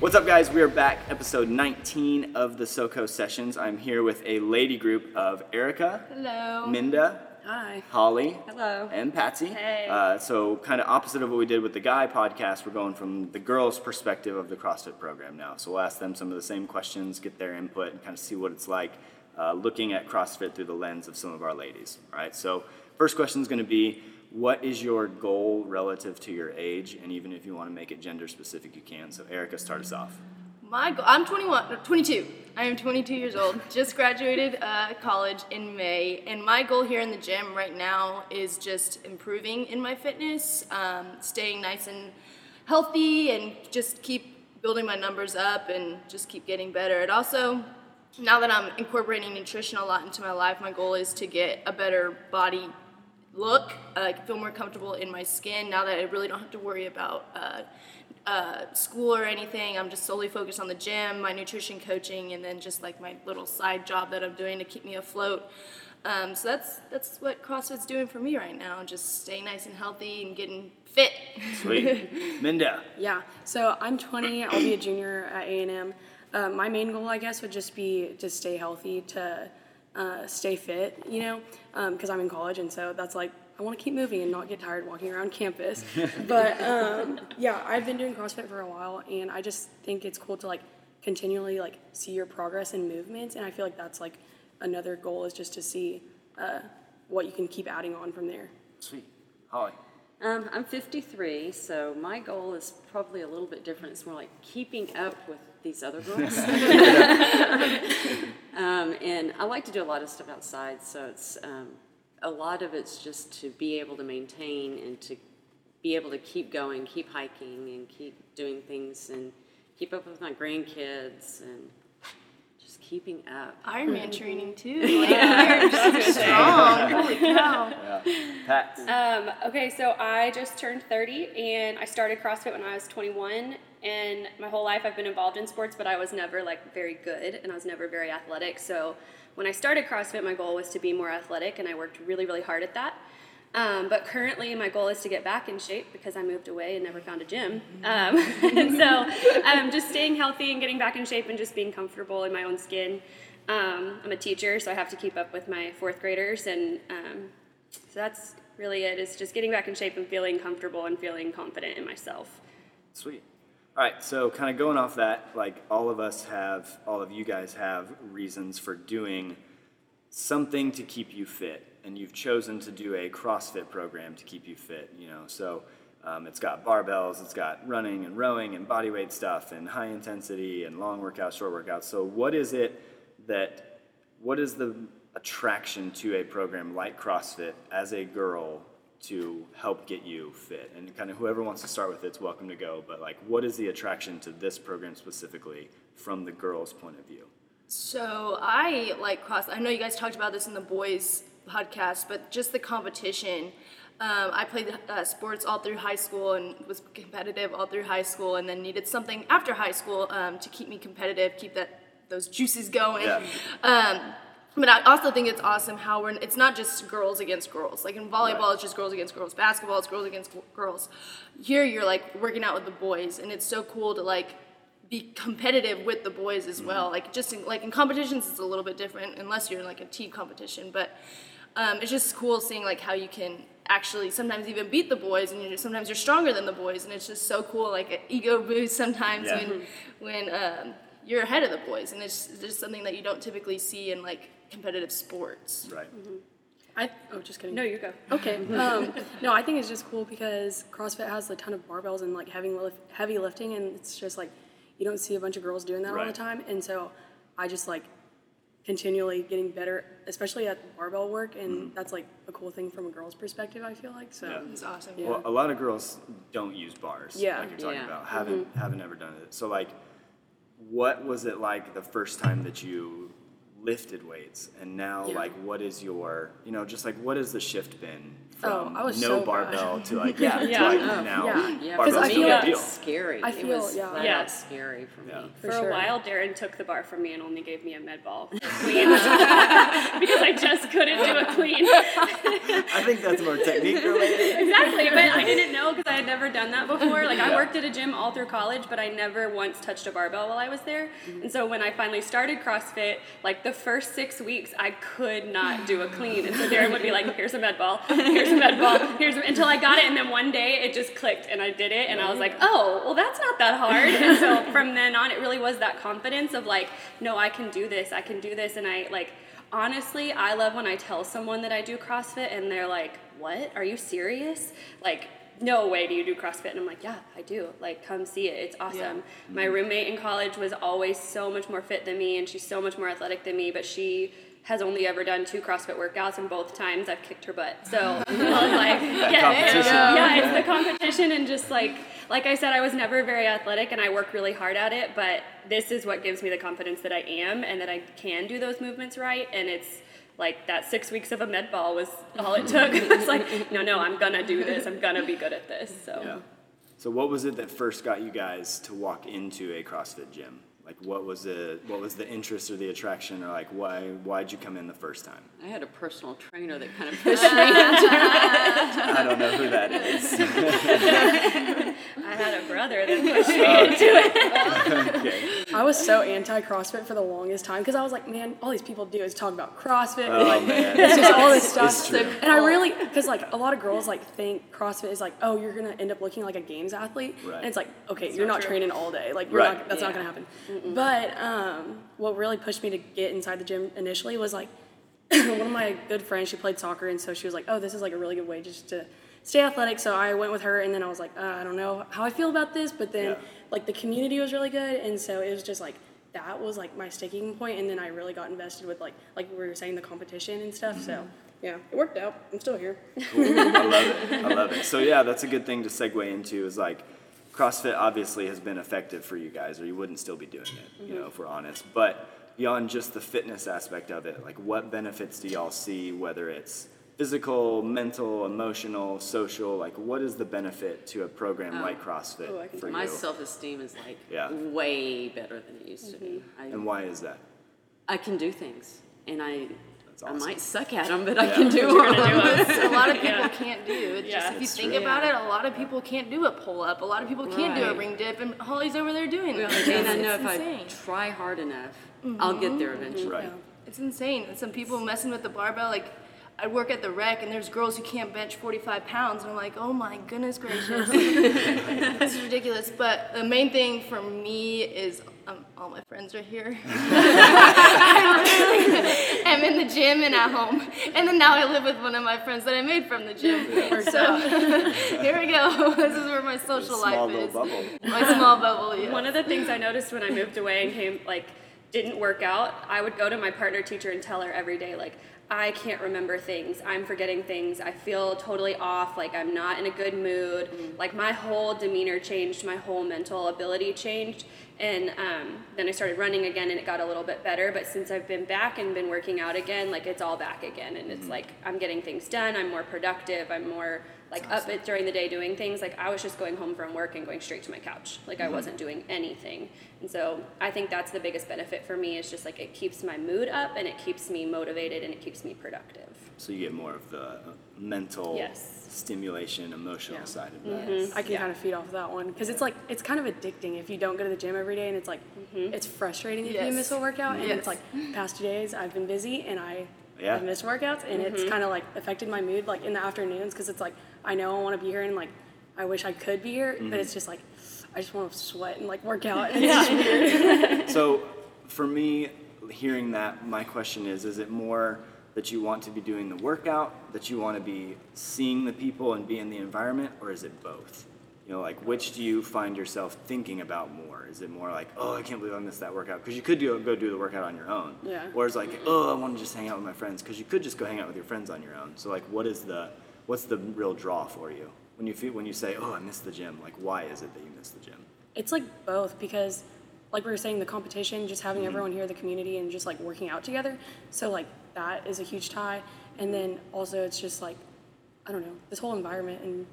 What's up, guys? We are back, episode 19 of the SoCo Sessions. I'm here with a lady group of Erica, Hello. Minda, Hi. Holly, Hello. and Patsy. Hey. Uh, so, kind of opposite of what we did with the guy podcast, we're going from the girls' perspective of the CrossFit program now. So, we'll ask them some of the same questions, get their input, and kind of see what it's like uh, looking at CrossFit through the lens of some of our ladies. All right. So, first question is going to be what is your goal relative to your age? And even if you want to make it gender specific, you can. So, Erica, start us off. My goal, I'm 21, no, 22. I am 22 years old. Just graduated uh, college in May, and my goal here in the gym right now is just improving in my fitness, um, staying nice and healthy, and just keep building my numbers up and just keep getting better. And also, now that I'm incorporating nutrition a lot into my life, my goal is to get a better body look. Uh, I feel more comfortable in my skin now that I really don't have to worry about uh, uh, school or anything. I'm just solely focused on the gym, my nutrition coaching, and then just like my little side job that I'm doing to keep me afloat. Um, so that's that's what CrossFit's doing for me right now. Just staying nice and healthy and getting fit. Sweet. Minda. Yeah, so I'm 20. I'll be a junior at A&M. Uh, my main goal, I guess, would just be to stay healthy, to uh, stay fit, you know, because I'm in college, and so that's like I want to keep moving and not get tired walking around campus. but um, yeah, I've been doing CrossFit for a while, and I just think it's cool to like continually like see your progress and movements, and I feel like that's like another goal is just to see uh, what you can keep adding on from there. Sweet. Holly. Um, I'm 53, so my goal is probably a little bit different. It's more like keeping up with these other girls. um, and I like to do a lot of stuff outside, so it's um, a lot of it's just to be able to maintain and to be able to keep going, keep hiking, and keep doing things, and keep up with my grandkids, and just keeping up. Ironman training too. Like, you're so strong. Holy cow. Yeah. Pat. Um, okay, so I just turned 30 and I started CrossFit when I was 21. And my whole life I've been involved in sports, but I was never like very good and I was never very athletic. So when I started CrossFit, my goal was to be more athletic and I worked really, really hard at that. Um, but currently, my goal is to get back in shape because I moved away and never found a gym. Um, so, um, just staying healthy and getting back in shape and just being comfortable in my own skin. Um, I'm a teacher, so I have to keep up with my fourth graders, and um, so that's really it. it. Is just getting back in shape and feeling comfortable and feeling confident in myself. Sweet. All right, so kind of going off that, like all of us have, all of you guys have reasons for doing something to keep you fit, and you've chosen to do a CrossFit program to keep you fit. You know, so um, it's got barbells, it's got running and rowing and body weight stuff, and high intensity and long workouts, short workouts. So what is it that, what is the attraction to a program like CrossFit as a girl to help get you fit? And kind of whoever wants to start with it's welcome to go. But like, what is the attraction to this program specifically from the girls' point of view? So I like cross. I know you guys talked about this in the boys podcast, but just the competition. Um, I played uh, sports all through high school and was competitive all through high school, and then needed something after high school um, to keep me competitive, keep that those juices going. Yeah. Um, but I also think it's awesome how we're. It's not just girls against girls. Like in volleyball, Right. it's just girls against girls. Basketball, it's girls against girls. Here, you're like working out with the boys, and it's so cool to like be competitive with the boys as well. Like just in, like in competitions, it's a little bit different unless you're in like a team competition. But um, it's just cool seeing like how you can actually sometimes even beat the boys, and you're, sometimes you're stronger than the boys, and it's just so cool. Like an ego boost sometimes Yeah. when when um, you're ahead of the boys, and it's just something that you don't typically see in like competitive sports. Right. Mm-hmm. I oh, just kidding. No, you go. Okay. Um, no, I think it's just cool because CrossFit has a ton of barbells and like heavy lift, heavy lifting, and it's just like you don't see a bunch of girls doing that all the time. And so I just like continually getting better, especially at barbell work, and mm-hmm. that's like a cool thing from a girl's perspective. I feel like so. Yeah. It's awesome. Yeah. Well, a lot of girls don't use bars. Yeah. Like you're talking Yeah. about. Haven't mm-hmm. haven't ever done it. So like, what was it like the first time that you lifted weights, and now Yeah. like what is your you know just like what has the shift been Oh, from I was no so bad. barbell to like yeah, Yeah. to like Oh, now yeah. Yeah, barbell's I feel like- deal. scary. I it feel- was yeah. Yeah. scary for Yeah. me. For, For a while, Darren took the bar from me and only gave me a med ball because I just couldn't do a clean. I think that's more technique related. exactly, but I didn't know because I had never done that before. Like I worked at a gym all through college, but I never once touched a barbell while I was there. Mm-hmm. And so when I finally started CrossFit, like the first six weeks, I could not do a clean. And so Darren would be like, "Here's a med ball. Here's a med ball. Here's a, until I got it." And then one day it just clicked, and I did it, and I was like, "Oh, well, that's not that hard." And so from then on, it really was that confidence of like, "No, I can do this. I can do this," and I like. Honestly, I love when I tell someone that I do CrossFit and they're like, "What? Are you serious?" Like, no way do you do CrossFit. And I'm like, yeah, I do. Like, come see it. It's awesome. Mm-hmm. My roommate in college was always so much more fit than me, and she's so much more athletic than me, but she has only ever done two CrossFit workouts, and both times I've kicked her butt. So I was like, yeah, competition. yeah, it's the competition, and just like, like I said, I was never very athletic, and I work really hard at it, but this is what gives me the confidence that I am and that I can do those movements right, and it's like that six weeks of a med ball was all it took. it's like, no, no, I'm gonna do this. I'm gonna be good at this. So Yeah. So what was it that first got you guys to walk into a CrossFit gym? Like what was the what was the interest or the attraction or like why why'd you come in the first time? I had a personal trainer that kind of pushed me. Into it. I don't know who that is. I had a brother that pushed me oh. into it. okay. I was so anti CrossFit for the longest time because I was like, man, all these people do is talk about CrossFit. Oh like, man. it's just all this stuff. It's true. And I really, because like a lot of girls like think CrossFit is like, oh, you're gonna end up looking like a games athlete. Right. And it's like, okay, you're not true. training all day. Like, you're Right. not, that's not gonna happen. But um, what really pushed me to get inside the gym initially was like one of my good friends. She played soccer, and so she was like, oh, this is like a really good way just to stay athletic. So I went with her, and then I was like, uh, I don't know how I feel about this, but then Yeah. Like the community was really good, and so it was just like that was like my sticking point, and then I really got invested with like like we were saying the competition and stuff. So mm-hmm. yeah, it worked out. I'm still here. I love it. I love it. So yeah, that's a good thing to segue into is like CrossFit obviously has been effective for you guys or you wouldn't still be doing it, you mm-hmm. know, if we're honest. But beyond just the fitness aspect of it, like what benefits do y'all see whether it's physical, mental, emotional, social, like what is the benefit to a program oh. like CrossFit Oh, I for My you? self-esteem is like Yeah. way better than it used to be. Mm-hmm. I, And why is that? I can do things, and I That's I might suck at them, but I can do them. a lot of people can't do. It's just Yeah. if you That's think true. about it, a lot of people can't do a pull up. A lot of people can't do a Right. ring dip, and Holly's over there doing it. and I It's know if insane. I try hard enough, I'll get there mm-hmm. eventually. Right. It's insane. Some people messing with the barbell, like I work at the rec, and there's girls who can't bench 45 pounds, and I'm like, oh my goodness gracious, this is ridiculous. But the main thing for me is um, all my friends are here. I literally am in the gym and at home, and then now I live with one of my friends that I made from the gym. So here we go. This is where my social Small life little is. bubble. My small bubble. Yeah. One of the things I noticed when I moved away and came like didn't work out, I would go to my partner teacher and tell her every day like I can't remember things. I'm forgetting things. I feel totally off. Like I'm not in a good mood. Like my whole demeanor changed. My whole mental ability changed. And um, then I started running again, and it got a little bit better. But since I've been back and been working out again, like it's all back again, and it's like I'm getting things done. I'm more productive. I'm more like up it during the day doing things. Like I was just going home from work and going straight to my couch. Like I mm-hmm. wasn't doing anything. And so I think that's the biggest benefit for me is just like it keeps my mood up and it keeps me motivated and it keeps me productive. So you get more of the uh, mental Yes. stimulation, emotional Yeah. side of mm-hmm. that. I can Yeah. kind of feed off of that one because it's like it's kind of addicting if you don't go to the gym every day and it's like mm-hmm. it's frustrating if Yes. you miss a workout and it's like past two days I've been busy and I Yeah. have missed workouts and it's mm-hmm. kind of like affected my mood like in the afternoons because it's like I know I want to be here and like I wish I could be here but it's mm-hmm. just like I just want to sweat and like work out and it's. So, for me, hearing that, my question is: Is it more that you want to be doing the workout, that you want to be seeing the people and be in the environment, or is it both? You know, like which do you find yourself thinking about more? Is it more like, oh, I can't believe I missed that workout? Because you could do, go do the workout on your own. Yeah. Or it's like, oh, I want to just hang out with my friends. Because you could just go hang out with your friends on your own. So, like, what is the, what's the real draw for you when you feel when you say, oh, I missed the gym? Like, why is it that you miss the gym? It's like both because like we were saying, the competition, just having mm-hmm. everyone here, the community, and just like working out together. So like that is a huge tie. And then also it's just like, I don't know, this whole environment and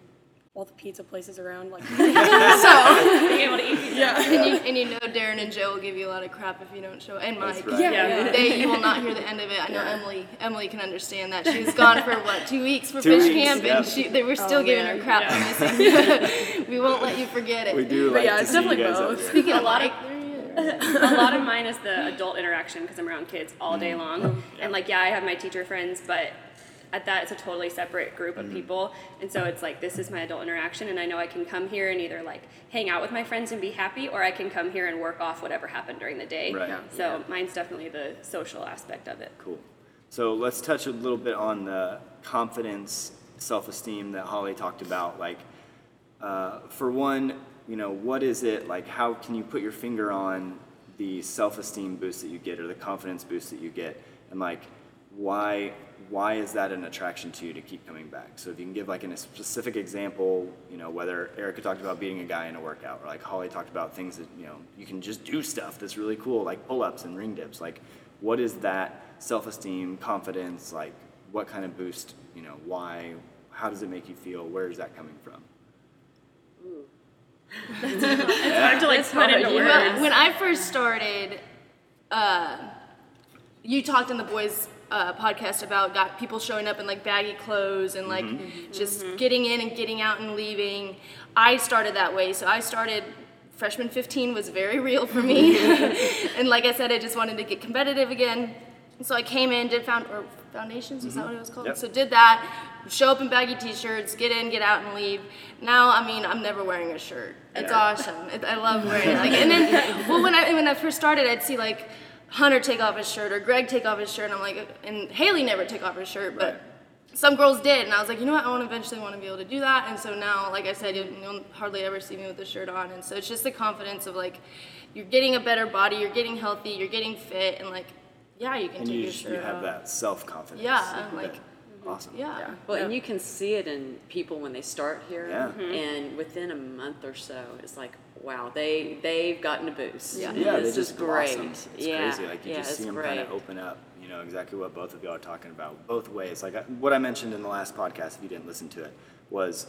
all the pizza places around. Like, so Being able to eat pizza. And you, and you know Darren and Joe will give you a lot of crap if you don't show. And Mike. right. yeah, Yeah. They, you will not hear the end of it. I know Emily. Emily can understand that. She was gone for what two weeks for Two fish weeks, camp, yeah. and she, they were oh, still giving her man. crap for missing. we won't let you forget it. We do But like yeah, to it's see you definitely guys both. Speaking A lot of- a lot of mine is the adult interaction because I'm around kids all day mm. long. Oh, and like, yeah, I have my teacher friends, but at that, it's a totally separate group of people. And so it's like, this is my adult interaction, and I know I can come here and either like hang out with my friends and be happy, or I can come here and work off whatever happened during the day. Right. Yeah. So mine's definitely the social aspect of it. Cool. So let's touch a little bit on the confidence, self-esteem that Holly talked about. Like, uh, for one, you know, what is it like? How can you put your finger on the self-esteem boost that you get, or the confidence boost that you get, and like, why why is that an attraction to you to keep coming back? So if you can give like in a specific example, you know, whether Erica talked about beating a guy in a workout, or like Holly talked about things that you know you can just do stuff that's really cool, like pull-ups and ring dips. Like, what is that self-esteem, confidence? Like, what kind of boost? You know, why? How does it make you feel? Where is that coming from? It's hard to like put it into words. Well, when I first started, uh, you talked in the boys' uh, podcast about got people showing up in like baggy clothes and like just getting in and getting out and leaving. I started that way, so I started. Freshman 15 was very real for me, and like I said, I just wanted to get competitive again. So I came in, did found or foundations, is that what it was called? Yep. So did that, show up in baggy t-shirts, get in, get out, and leave. Now, I mean, I'm never wearing a shirt. It's Yeah. awesome. It, I love wearing it. Like, and then, well, when I when I first started, I'd see like Hunter take off his shirt or Greg take off his shirt, and I'm like, and Haley never take off her shirt, but. Right. Some girls did, and I was like, you know what? I want to eventually want to be able to do that. And so now, like I said, you'll, you'll hardly ever see me with the shirt on. And so it's just the confidence of like, you're getting a better body, you're getting healthy, you're getting fit, and like, yeah, you can And take you, your shirt you have off. that self-confidence. Yeah, I'm like, awesome. yeah. Well, and you can see it in people when they start here, Yeah. Mm-hmm. and within a month or so, it's like, wow, they they've gotten a boost. Yeah. And Yeah, they this just is great. blossom. It's yeah, crazy. Like you yeah, just see them kind of open up. You know exactly what both of y'all are talking about, both ways. Like I, what I mentioned in the last podcast, if you didn't listen to it, was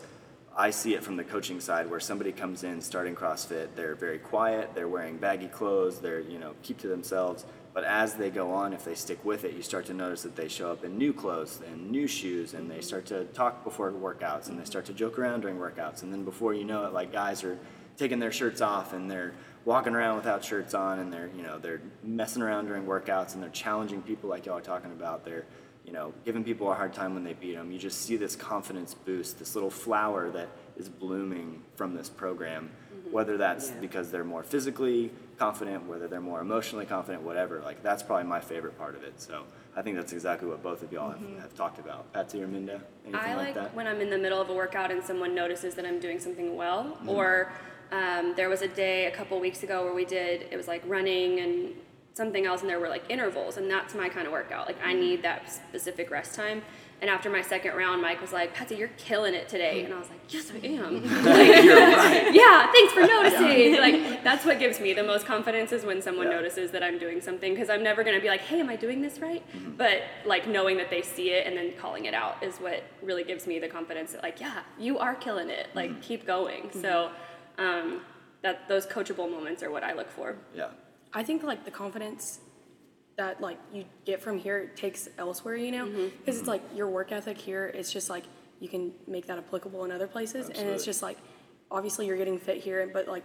I see it from the coaching side where somebody comes in starting CrossFit, they're very quiet, they're wearing baggy clothes, they're you know keep to themselves. But as they go on, if they stick with it, you start to notice that they show up in new clothes and new shoes, and they start to talk before workouts, and they start to joke around during workouts, and then before you know it, like guys are taking their shirts off and they're walking around without shirts on and they're you know they're messing around during workouts and they're challenging people like y'all are talking about. They're you know giving people a hard time when they beat them you just see this confidence boost this little flower that is blooming from this program whether that's Yeah. because they're more physically confident whether they're more emotionally confident whatever like that's probably my favorite part of it so i think that's exactly what both of y'all have, have talked about patsy or minda anything I like like that when I'm in the middle of a workout and someone notices that I'm doing something well. Mm-hmm. Or um, there was a day a couple weeks ago where we did it was like running and something else, and there were like intervals, and that's my kind of workout. Like I Mm-hmm. need that specific rest time. And after my second round, Mike was like, "Patsy, you're killing it today," and I was like, "Yes, I am." you're right yeah, thanks for noticing. Like that's what gives me the most confidence is when someone Yeah. notices that I'm doing something because I'm never gonna be like, hey, am I doing this right? Mm-hmm. But like knowing that they see it and then calling it out is what really gives me the confidence that like, yeah, you are killing it. Like Mm-hmm. keep going. So um, that those coachable moments are what I look for. yeah I think like the confidence that like you get from here it takes elsewhere, you know, mm-hmm. because it's mm-hmm. like your work ethic here. It's just like you can make that applicable in other places, and it's just like obviously you're getting fit here, but like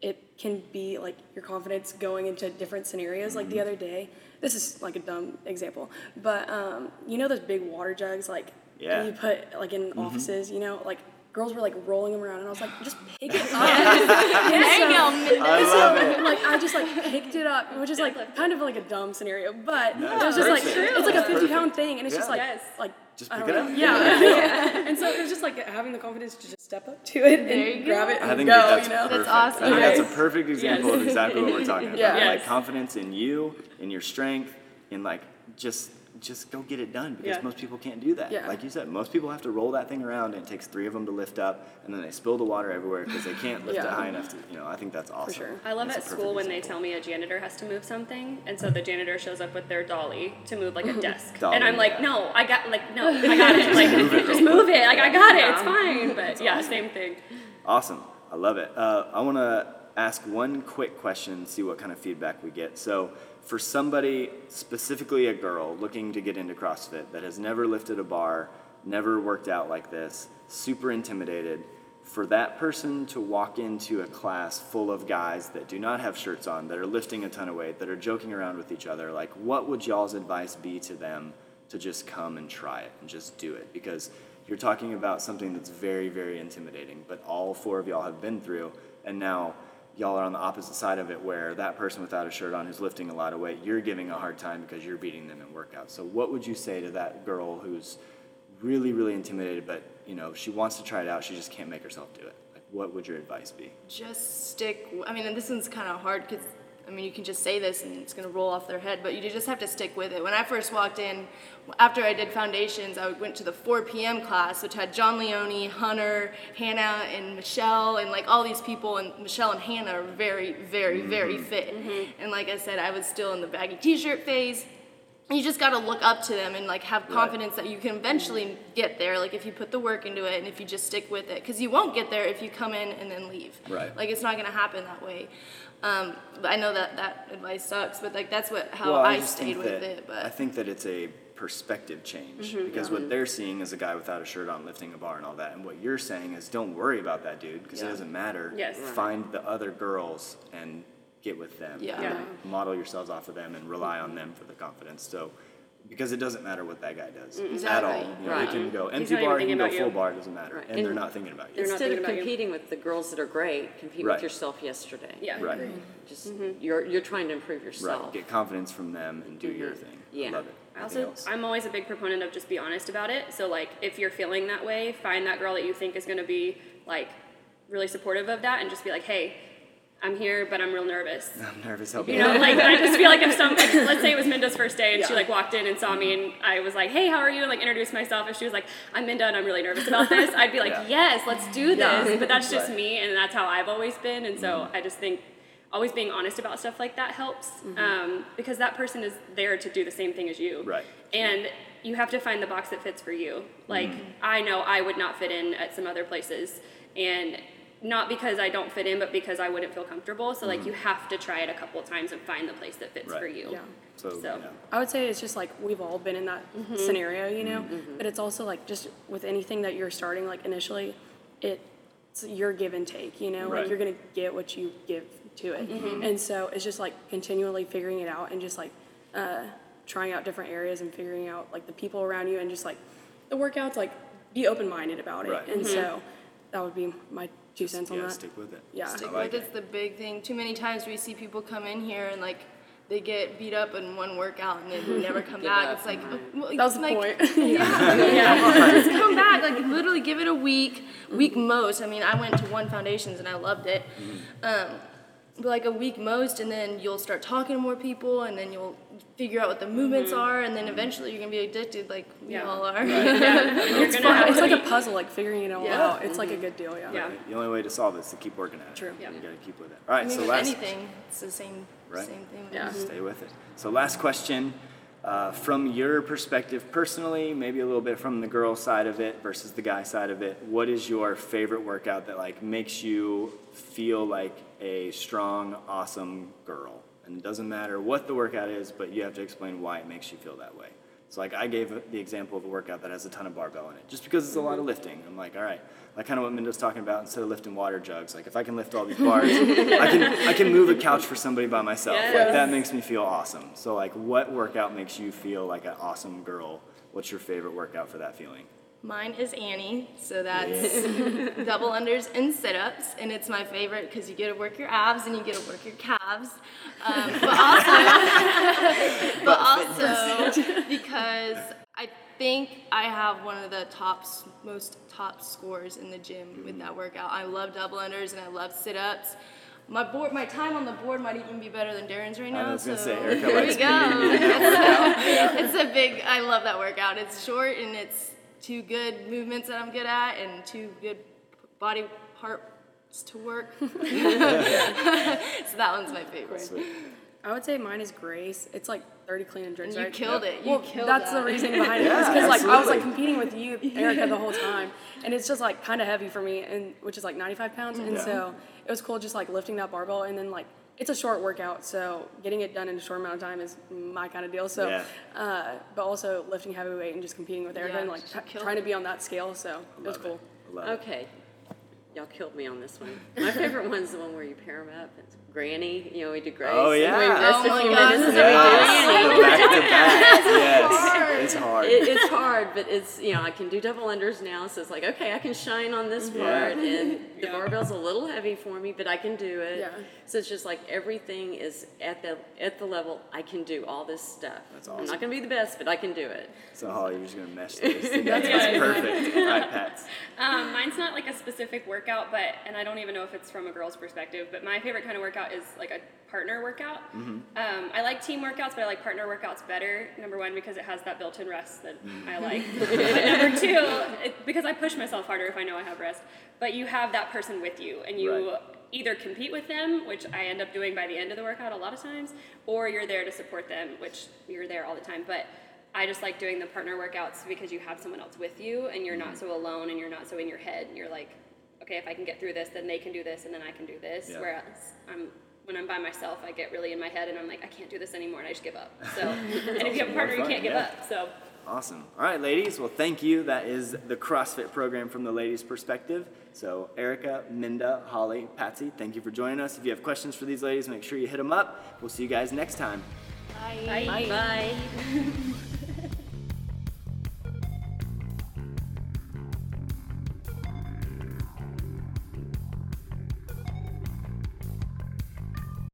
it can be like your confidence going into different scenarios. Like the mm-hmm. other day, this is like a dumb example, but um, you know those big water jugs like Yeah. you put like in offices, you know, like girls were like rolling them around, and I was like, just pick it up. There you go, Minda. i love it like I just like picked it up, which is like kind of like a dumb scenario, but it was just like true. it's like a fifty pound perfect. thing, and it's just like Yes. like Just I pick don't it know. up. Yeah, yeah. and so it was just like having the confidence to just step up to it There you and go. grab it and I think go. that that's you know, perfect. awesome. I think Okay. that's a perfect example of exactly what we're talking about. Yeah. Like confidence in you, in your strength, in like just just go get it done because Yeah. most people can't do that. Yeah. Like you said, most people have to roll that thing around and it takes three of them to lift up and then they spill the water everywhere because they can't lift it high enough to, you know, I think that's awesome. sure. I love That's at school when they tell me a janitor has to move something, and so the janitor shows up with their dolly to move like a desk, Dolly, and I'm like, yeah. no, I got like no, I got it, like just move it, like I got it, it's fine. But yeah, same thing. Awesome. I love it. Uh, I want to ask one quick question, and see what kind of feedback we get. So, for somebody, specifically a girl, looking to get into CrossFit that has never lifted a bar, never worked out like this, super intimidated, for that person to walk into a class full of guys that do not have shirts on, that are lifting a ton of weight, that are joking around with each other, like what would y'all's advice be to them to just come and try it and just do it? Because you're talking about something that's very, very intimidating, but all four of y'all have been through, and now y'all are on the opposite side of it where that person without a shirt on who's lifting a lot of weight, you're giving a hard time because you're beating them in workouts. So what would you say to that girl who's really, really intimidated, but you know, she wants to try it out, she just can't make herself do it? Like what would your advice be? just stick. I mean, and this one's kind of hard because I mean, you can just say this and it's gonna roll off their head, but you just have to stick with it. When I first walked in, after I did foundations, I went to the 4 p.m. class, which had John Leone, Hunter, Hannah, and Michelle, and like all these people. And Michelle and Hannah are very, very, very mm-hmm. fit. Mm-hmm. And like I said, I was still in the baggy T-shirt phase. You just got to look up to them and like have confidence that you can eventually get there. Like if you put the work into it and if you just stick with it, because you won't get there if you come in and then leave. Right. Like it's not gonna happen that way. Um, but I know that that advice sucks, but like that's what how Well, I, just stayed with it. But I think that it's a perspective change because what they're seeing is a guy without a shirt on lifting a bar and all that, and what you're saying is don't worry about that dude because it doesn't matter. Yes. Find the other girls and get with them. Yeah. and Model yourselves off of them and rely on them for the confidence. So. Because it doesn't matter what that guy does at all. Exactly. You know, Right. He can go He's empty bar, he can go full you. bar, it doesn't matter. Right. And, And they're not thinking about you. They're not Instead of thinking about you. competing with the girls that are great, compete Right. with yourself yesterday. Yeah. Right. Just mm-hmm. you're you're trying to improve yourself. Right. yourself. Get confidence from them and do your mm-hmm. thing. I Yeah. love it. I also. I'm always a big proponent of just be honest about it. So like, if you're feeling that way, find that girl that you think is going to be like really supportive of that, and just be like, hey, I'm here, but I'm real nervous. I'm nervous. Help You know, like I just feel like if some, like, let's say it was Minda's first day, and she like walked in and saw me, and I was like, "Hey, how are you?" and like introduced myself, and she was like, "I'm Minda, and I'm really nervous about this." I'd be like, Yeah. "Yes, let's do this." But that's just me, and that's how I've always been, and so mm-hmm. I just think always being honest about stuff like that helps, mm-hmm. um, because that person is there to do the same thing as you, Right. And you have to find the box that fits for you. Like mm-hmm. I know I would not fit in at some other places, and not because I don't fit in, but because I wouldn't feel comfortable. So like you have to try it a couple times and find the place that fits Right. for you. Yeah. So, So- yeah. I would say it's just like we've all been in that Mm-hmm. scenario, you know. But it's also like just with anything that you're starting, like initially, it's your give and take, you know. Right. Like you're gonna get what you give to it, Mm-hmm. and so it's just like continually figuring it out and just like uh, trying out different areas and figuring out like the people around you and just like the workouts. Like be open minded about it, Right. and so that would be my two cents on yeah, that. stick with it. Yeah. stick I like with it's the big thing. Too many times we see people come in here and like they get beat up in one workout and then never come back. up. It's like well, That was the like, point. yeah, just come back. Like literally, give it a week, week most. I mean, I went to one foundations and I loved it. Um, but like a week most, and then you'll start talking to more people, and then you'll figure out what the movements mm-hmm. are, and then eventually you're gonna be addicted, like we Yeah. all are. Yeah, you're It's gonna fun. have It's like a puzzle, like figuring it all Yeah. out. It's like a mm-hmm. good deal, yeah. Yeah. The only way to solve it is to keep working at it. True. Yeah. You gotta keep with it. All right, I mean, so last anything, it's the same, Right. same thing. Yeah. Mm-hmm. stay with it. So last question, uh, from your perspective personally, maybe a little bit from the girl side of it versus the guy side of it. What is your favorite workout that like makes you feel like a strong, awesome girl? And it doesn't matter what the workout is, but you have to explain why it makes you feel that way. So like I gave the example of a workout that has a ton of barbell in it, just because it's a lot of lifting. I'm like, all right, like kind of what Minda's talking about. Instead of lifting water jugs, like if I can lift all these bars, I can I can move a couch for somebody by myself. Like that makes me feel awesome. So like, what workout makes you feel like an awesome girl? What's your favorite workout for that feeling? Mine is Annie, so that's double unders and sit-ups, and it's my favorite because you get to work your abs and you get to work your calves, um, but also, but also because I think I have one of the top, most top scores in the gym with that workout. I love double unders and I love sit-ups. my board, my time on the board might even be better than Darren's right now. I was gonna so say, Erica there we go. it's a big. I love that workout. It's short and it's two good movements that I'm good at and two good body parts to work. so that one's my favorite. Sweet. I would say mine is Grace. It's like 30 clean and jerks. You right? killed it. You well, killed that's that. the reason behind it. Yeah, because like I was like competing with you, Erica, the whole time, and it's just like kind of heavy for me, and which is like 95 pounds, mm-hmm. and Yeah. so it was cool just like lifting that barbell, and then like it's a short workout, so getting it done in a short amount of time is my kind of deal. So, Yeah. uh, but also lifting heavy weight and just competing with Erica Yeah, and like she try- killed trying to be on that scale, so it was cool. it. Love it. Okay. Y'all killed me on this one. My favorite one's the one where you pair them up. It's Granny. You know, we do Grace. Oh, and yeah. We rest Oh a few God, minutes this and we do Yes. Granny. Back to back. Yes. It's hard. It, it's hard, but it's you know I can do double unders now, so it's like okay, I can shine on this Yeah. part, and the barbell's a little heavy for me, but I can do it. Yeah. So it's just like everything is at the at the level I can do all this stuff. That's I'm awesome. not gonna be the best, but I can do it. So Holly, you're just gonna mesh those together. That's perfect. All right, Pat. Um, mine's not like a specific workout, but and I don't even know if it's from a girl's perspective. But my favorite kind of workout is like a partner workout. Mm-hmm. Um, I like team workouts, but I like partner workouts better. Number one because it has that built-in rest that I mm. like. but number two, it, because I push myself harder if I know I have rest. But you have that person with you, and you Right. either compete with them, which I end up doing by the end of the workout a lot of times, or you're there to support them, which you're there all the time. But I just like doing the partner workouts because you have someone else with you and you're not mm. so alone and you're not so in your head. And you're like, okay, if I can get through this, then they can do this and then I can do this. Yeah. Whereas I'm when I'm by myself, I get really in my head and I'm like, I can't do this anymore, and I just give up. So, and if you have a partner, you can't give yeah. up. So, Awesome. All right, ladies. Well, thank you. That is the CrossFit program from the ladies' perspective. So, Erica, Minda, Holly, Patsy, thank you for joining us. If you have questions for these ladies, make sure you hit them up. We'll see you guys next time. Bye. Bye. bye. Bye.